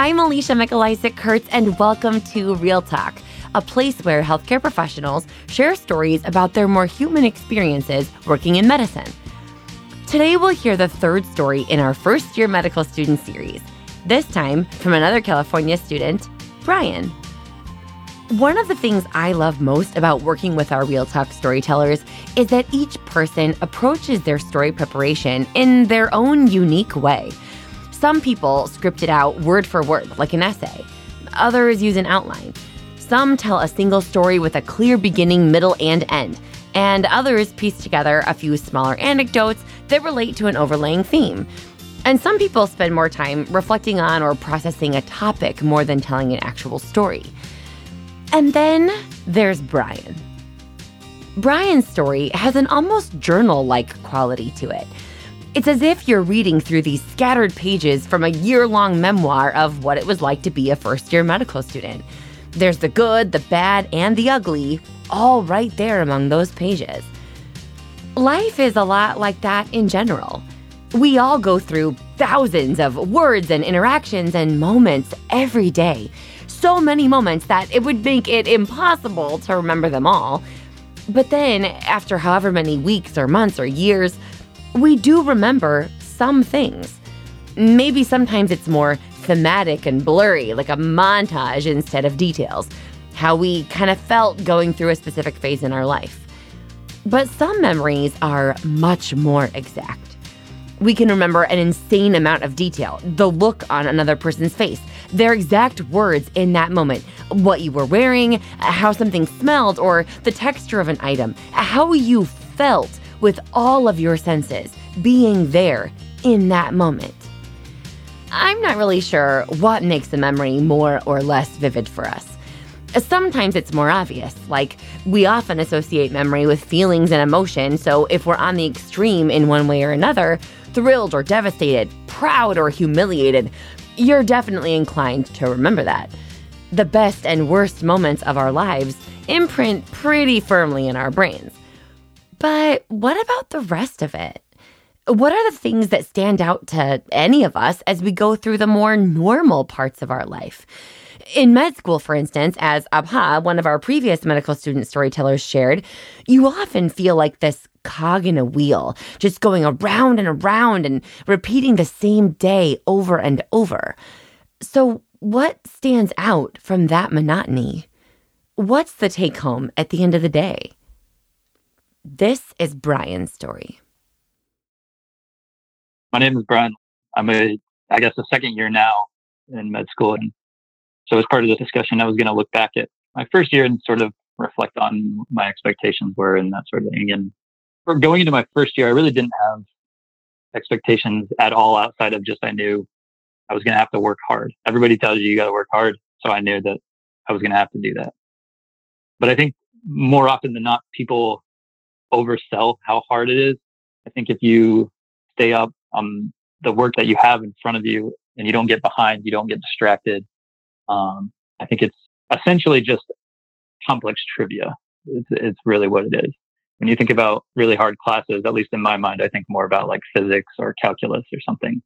I'm Alicia Mikolaycik Kurtz, and welcome to Real Talk, a place where healthcare professionals share stories about their more human experiences working in medicine. Today, we'll hear the third story in our first year medical student series, this time from another California student, Brian. One of the things I love most about working with our Real Talk storytellers is that each person approaches their story preparation in their own unique way. Some people script it out word for word, like an essay, others use an outline. Some tell a single story with a clear beginning, middle, and end, and others piece together a few smaller anecdotes that relate to an overlaying theme. And some people spend more time reflecting on or processing a topic more than telling an actual story. And then there's Brian. Brian's story has an almost journal like quality to it. It's as if you're reading through these scattered pages from a year long memoir of what it was like to be a first year medical student. There's the good, the bad, and the ugly, all right there among those pages. Life is a lot like that in general. We all go through thousands of words and interactions and moments every day so many moments that it would make it impossible to remember them all. But then, after however many weeks or months or years, we do remember some things. Maybe sometimes it's more thematic and blurry, like a montage instead of details, how we kind of felt going through a specific phase in our life. But some memories are much more exact. We can remember an insane amount of detail, the look on another person's face, their exact words in that moment, what you were wearing, how something smelled, or the texture of an item, how you felt with all of your senses being there in that moment. I'm not really sure what makes the memory more or less vivid for us. Sometimes it's more obvious, like we often associate memory with feelings and emotion, so if we're on the extreme in one way or another, thrilled or devastated, proud or humiliated, you're definitely inclined to remember that. The best and worst moments of our lives imprint pretty firmly in our brains. But what about the rest of it? What are the things that stand out to any of us as we go through the more normal parts of our life? In med school, for instance, as Abha, one of our previous medical student storytellers, shared, you often feel like this cog in a wheel, just going around and around and repeating the same day over and over. So, what stands out from that monotony? What's the take home at the end of the day? This is Brian's story. My name is Brian. I'm a, I guess, a second year now in med school. And so, as part of the discussion, I was going to look back at my first year and sort of reflect on my expectations were and that sort of thing. And for going into my first year, I really didn't have expectations at all outside of just I knew I was going to have to work hard. Everybody tells you you got to work hard. So I knew that I was going to have to do that. But I think more often than not, people oversell how hard it is. I think if you stay up on the work that you have in front of you and you don't get behind, you don't get distracted. Um, I think it's essentially just complex trivia. It's, it's really what it is when you think about really hard classes, at least in my mind, I think more about like physics or calculus or something.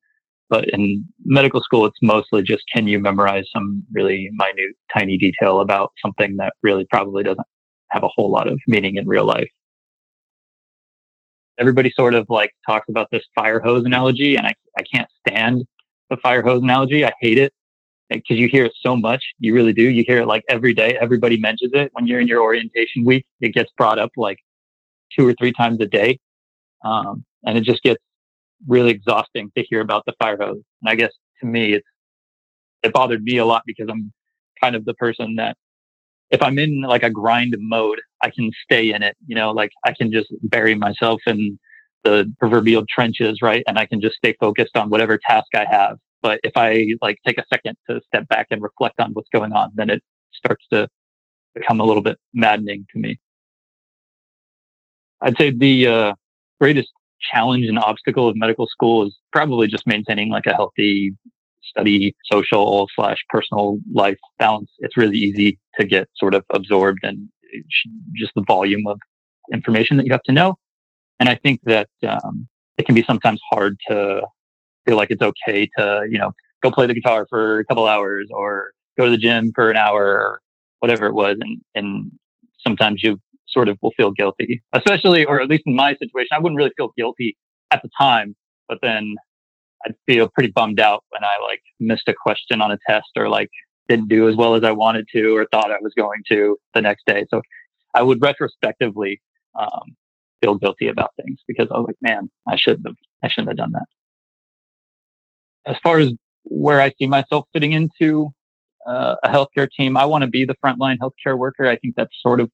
But in medical school, it's mostly just can you memorize some really minute, tiny detail about something that really probably doesn't have a whole lot of meaning in real life. Everybody sort of like talks about this fire hose analogy, and I, I can't stand the fire hose analogy. I hate it because you hear it so much. You really do. You hear it like every day. Everybody mentions it when you're in your orientation week. It gets brought up like two or three times a day. Um, and it just gets really exhausting to hear about the fire hose. And I guess to me, it's, it bothered me a lot because I'm kind of the person that if I'm in like a grind mode, I can stay in it, you know, like I can just bury myself in the proverbial trenches, right? And I can just stay focused on whatever task I have. But if I like take a second to step back and reflect on what's going on, then it starts to become a little bit maddening to me. I'd say the uh, greatest challenge and obstacle of medical school is probably just maintaining like a healthy study, social slash personal life balance. It's really easy to get sort of absorbed and just the volume of information that you have to know. And I think that um, it can be sometimes hard to feel like it's okay to, you know, go play the guitar for a couple hours or go to the gym for an hour or whatever it was. And, and sometimes you sort of will feel guilty, especially, or at least in my situation, I wouldn't really feel guilty at the time, but then I'd feel pretty bummed out when I like missed a question on a test or like didn't do as well as I wanted to or thought I was going to the next day. So I would retrospectively um, feel guilty about things because I was like, man, I shouldn't have, I shouldn't have done that. As far as where I see myself fitting into uh, a healthcare team, I want to be the frontline healthcare worker. I think that's sort of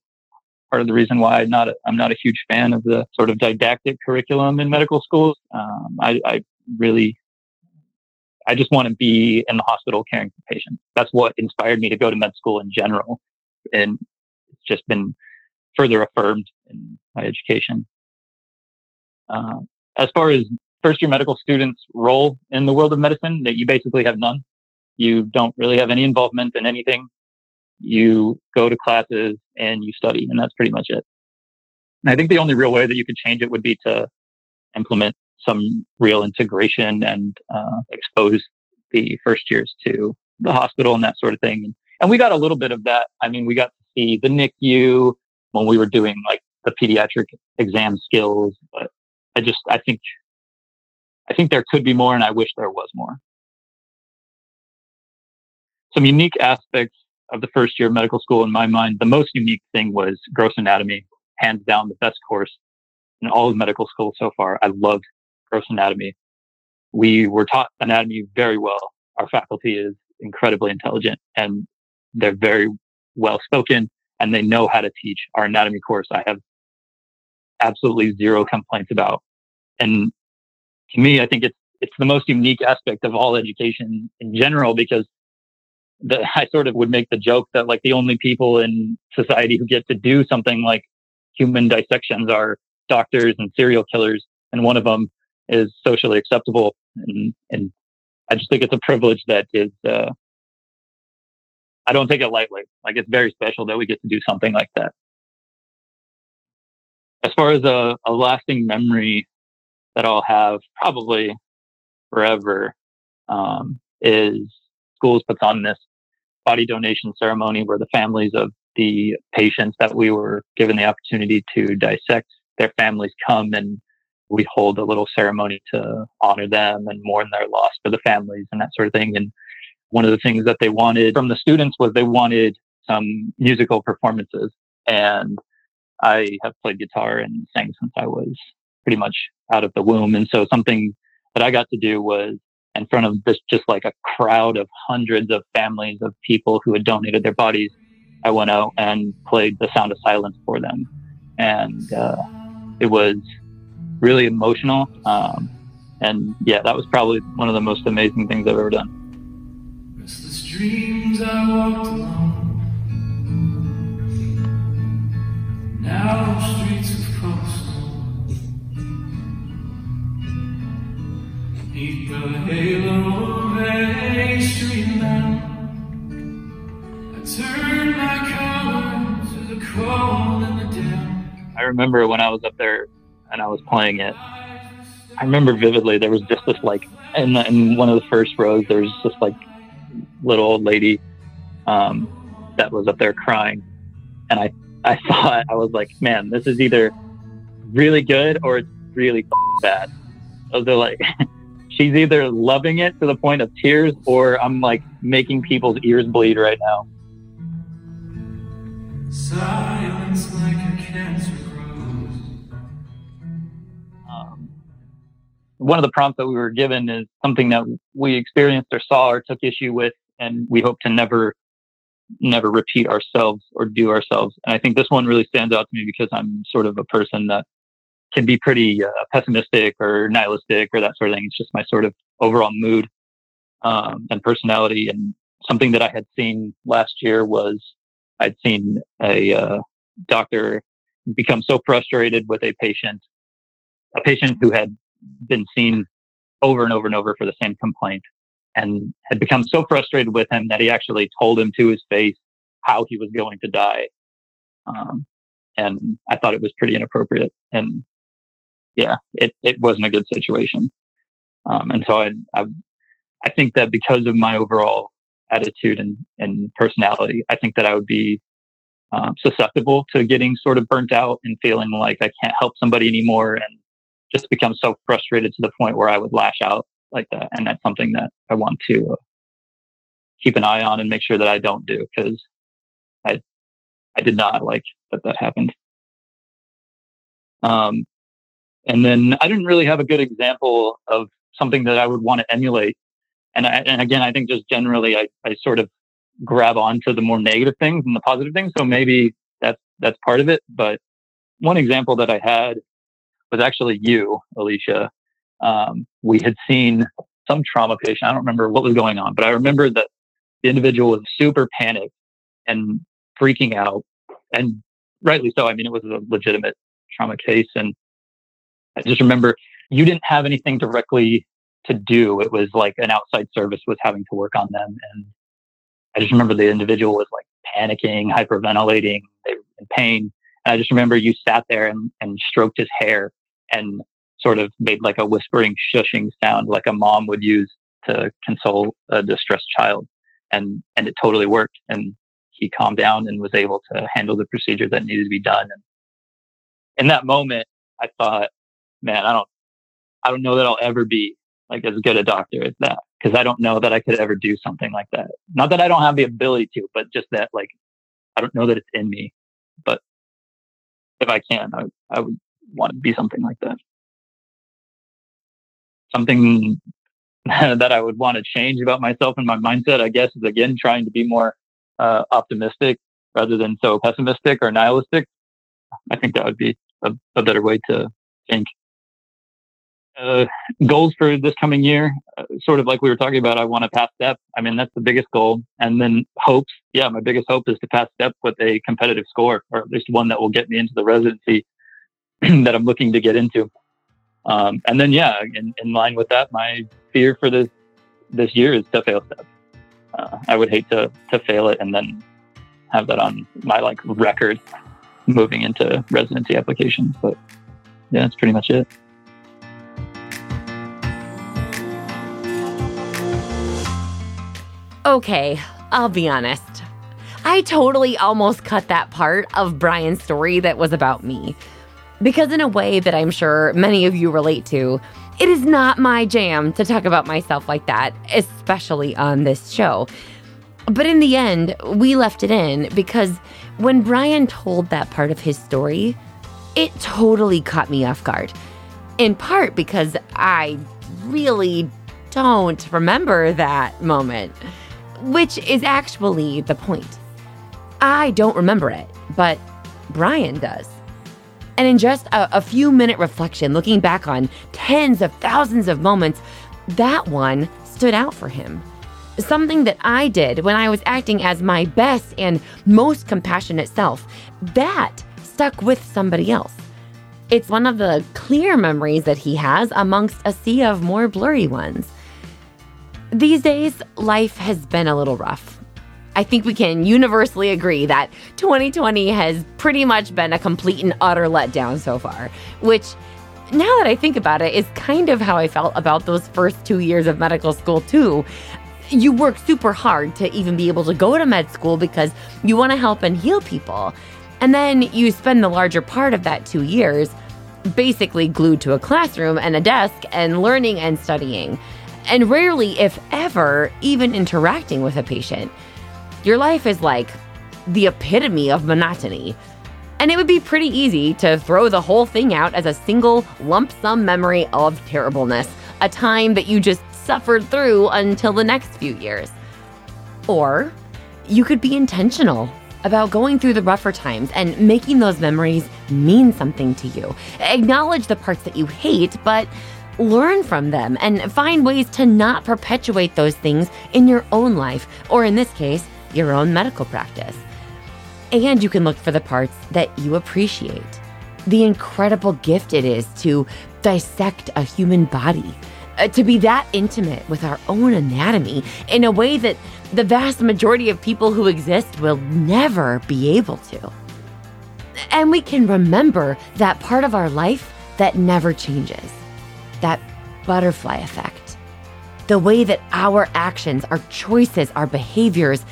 part of the reason why I'm not a, I'm not a huge fan of the sort of didactic curriculum in medical schools. Um, I, I really I just want to be in the hospital caring for patients. That's what inspired me to go to med school in general. And it's just been further affirmed in my education. Uh, as far as first year medical students' role in the world of medicine, that you basically have none. You don't really have any involvement in anything. You go to classes and you study, and that's pretty much it. And I think the only real way that you could change it would be to implement some real integration and uh, expose the first years to the hospital and that sort of thing. And we got a little bit of that. I mean, we got to see the NICU when we were doing like the pediatric exam skills, but I just, I think, I think there could be more and I wish there was more. Some unique aspects of the first year of medical school in my mind, the most unique thing was gross anatomy, hands down the best course in all of medical school so far. I loved gross anatomy. We were taught anatomy very well. Our faculty is incredibly intelligent and they're very well spoken and they know how to teach our anatomy course. I have absolutely zero complaints about. And to me, I think it's, it's the most unique aspect of all education in general because the, I sort of would make the joke that like the only people in society who get to do something like human dissections are doctors and serial killers. And one of them is socially acceptable. And, and I just think it's a privilege that is, uh, I don't take it lightly. Like it's very special that we get to do something like that. As far as a, a lasting memory that I'll have probably forever, um, is schools puts on this body donation ceremony where the families of the patients that we were given the opportunity to dissect, their families come and we hold a little ceremony to honor them and mourn their loss for the families and that sort of thing. And one of the things that they wanted from the students was they wanted some musical performances. And I have played guitar and sang since I was pretty much out of the womb. And so something that I got to do was in front of this just like a crowd of hundreds of families of people who had donated their bodies. I went out and played the sound of silence for them. And uh, it was really emotional. Um, and yeah, that was probably one of the most amazing things I've ever done. Restless dreams I walked alone. Narrow streets of cobblestone. Neath the halo of a street lamp. I turned my collar to the cold and the damp. I remember when I was up there and I was playing it. I remember vividly there was just this like in, the, in one of the first rows there was this like little old lady um, that was up there crying, and I I thought I was like, man, this is either really good or it's really bad. So they're like, she's either loving it to the point of tears or I'm like making people's ears bleed right now. Silence like a cancer. One of the prompts that we were given is something that we experienced or saw or took issue with, and we hope to never, never repeat ourselves or do ourselves. And I think this one really stands out to me because I'm sort of a person that can be pretty uh, pessimistic or nihilistic or that sort of thing. It's just my sort of overall mood um, and personality. And something that I had seen last year was I'd seen a uh, doctor become so frustrated with a patient, a patient who had been seen over and over and over for the same complaint and had become so frustrated with him that he actually told him to his face how he was going to die. Um, and I thought it was pretty inappropriate. And yeah, it, it wasn't a good situation. Um, and so I, I, I think that because of my overall attitude and, and personality, I think that I would be um, susceptible to getting sort of burnt out and feeling like I can't help somebody anymore and just become so frustrated to the point where I would lash out like that. And that's something that I want to uh, keep an eye on and make sure that I don't do because I, I did not like that that happened. Um, and then I didn't really have a good example of something that I would want to emulate. And, I, and again, I think just generally, I, I sort of grab onto the more negative things and the positive things. So maybe that's that's part of it. But one example that I had was actually you, Alicia. Um, we had seen some trauma patient. I don't remember what was going on, but I remember that the individual was super panicked and freaking out, and rightly so. I mean, it was a legitimate trauma case, and I just remember you didn't have anything directly to do. It was like an outside service was having to work on them, and I just remember the individual was like panicking, hyperventilating, they were in pain. And I just remember you sat there and, and stroked his hair and sort of made like a whispering, shushing sound like a mom would use to console a distressed child. And, and it totally worked. And he calmed down and was able to handle the procedure that needed to be done. And in that moment, I thought, man, I don't, I don't know that I'll ever be like as good a doctor as that because I don't know that I could ever do something like that. Not that I don't have the ability to, but just that like I don't know that it's in me. But if I can, I, I would want to be something like that. Something that I would want to change about myself and my mindset, I guess, is again trying to be more uh, optimistic rather than so pessimistic or nihilistic. I think that would be a, a better way to think uh, goals for this coming year, uh, sort of like we were talking about, I want to pass step. I mean, that's the biggest goal. And then hopes. Yeah, my biggest hope is to pass step with a competitive score, or at least one that will get me into the residency that I'm looking to get into. Um, and then, yeah, in, in line with that, my fear for this this year is to fail stuff. Uh, I would hate to to fail it and then have that on my like record moving into residency applications. But yeah, that's pretty much it. Okay, I'll be honest. I totally almost cut that part of Brian's story that was about me. Because, in a way that I'm sure many of you relate to, it is not my jam to talk about myself like that, especially on this show. But in the end, we left it in because when Brian told that part of his story, it totally caught me off guard. In part because I really don't remember that moment which is actually the point. I don't remember it, but Brian does. And in just a, a, few minute reflection, looking back on tens of thousands of moments, that one stood out for him. Something that I did when I was acting as my best and most compassionate self, that stuck with somebody else. It's one of the clear memories that he has amongst a sea of more blurry ones. These days, life has been a little rough. I think we can universally agree that 2020 has pretty much been a complete and utter letdown so far, which now that I think about it is kind of how I felt about those first two years of medical school, too. You work super hard to even be able to go to med school because you want to help and heal people. And then you spend the larger part of that two years basically glued to a classroom and a desk and learning and studying and rarely, if ever, even interacting with a patient. Your life is like the epitome of monotony. And it would be pretty easy to throw the whole thing out as a single lump sum memory of terribleness, a time that you just suffered through until the next few years. Or you could be intentional about going through the rougher times and making those memories mean something to you. Acknowledge the parts that you hate, but learn from them and find ways to not perpetuate those things in your own life, or in this case, your own medical practice. And you can look for the parts that you appreciate. The incredible gift it is to dissect a human body, uh, to be that intimate with our own anatomy in a way that the vast majority of people who exist will never be able to. And we can remember that part of our life that never changes that butterfly effect. the way that our actions, our choices, our behaviors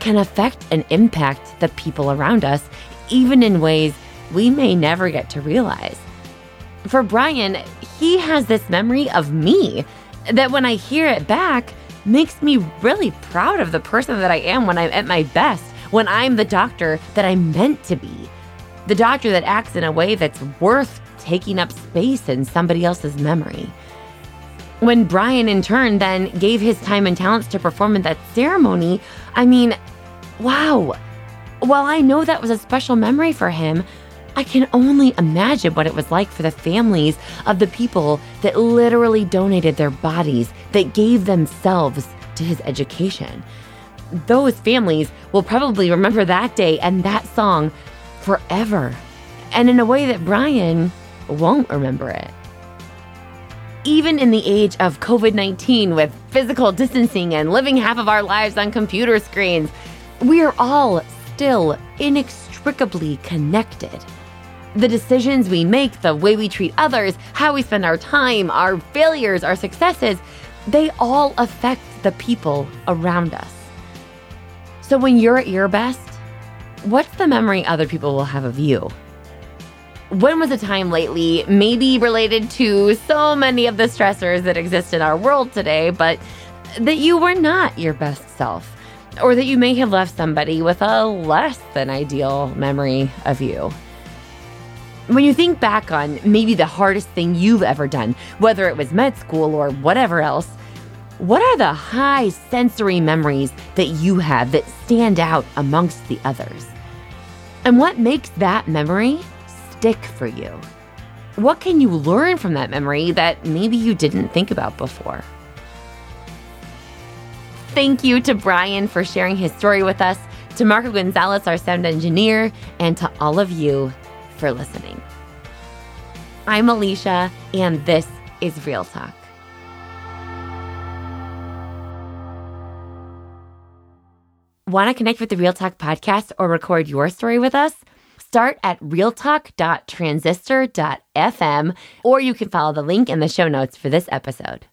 can affect and impact the people around us, even in ways we may never get to realize. For Brian, he has this memory of me that when I hear it back, makes me really proud of the person that I am when I'm at my best, when I'm the doctor that I'm meant to be. The doctor that acts in a way that's worth taking up space in somebody else's memory. When Brian, in turn, then gave his time and talents to perform at that ceremony, I mean, wow. While I know that was a special memory for him, I can only imagine what it was like for the families of the people that literally donated their bodies, that gave themselves to his education. Those families will probably remember that day and that song forever, and in a way that Brian won't remember it. Even in the age of COVID 19, with physical distancing and living half of our lives on computer screens, we are all still inextricably connected. The decisions we make, the way we treat others, how we spend our time, our failures, our successes, they all affect the people around us. So when you're at your best, what's the memory other people will have of you? When was a time lately, maybe related to so many of the stressors that exist in our world today, but that you were not your best self? Or that you may have left somebody with a less than ideal memory of you? When you think back on maybe the hardest thing you've ever done, whether it was med school or whatever else, what are the high sensory memories that you have that stand out amongst the others? And what makes that memory stick for you? What can you learn from that memory that maybe you didn't think about before? Thank you to Brian for sharing his story with us, to Marco Gonzalez, our sound engineer, and to all of you for listening. I'm Alicia, and this is Real Talk. Want to connect with the Real Talk podcast or record your story with us? Start at realtalk.transistor.fm or you can follow the link in the show notes for this episode.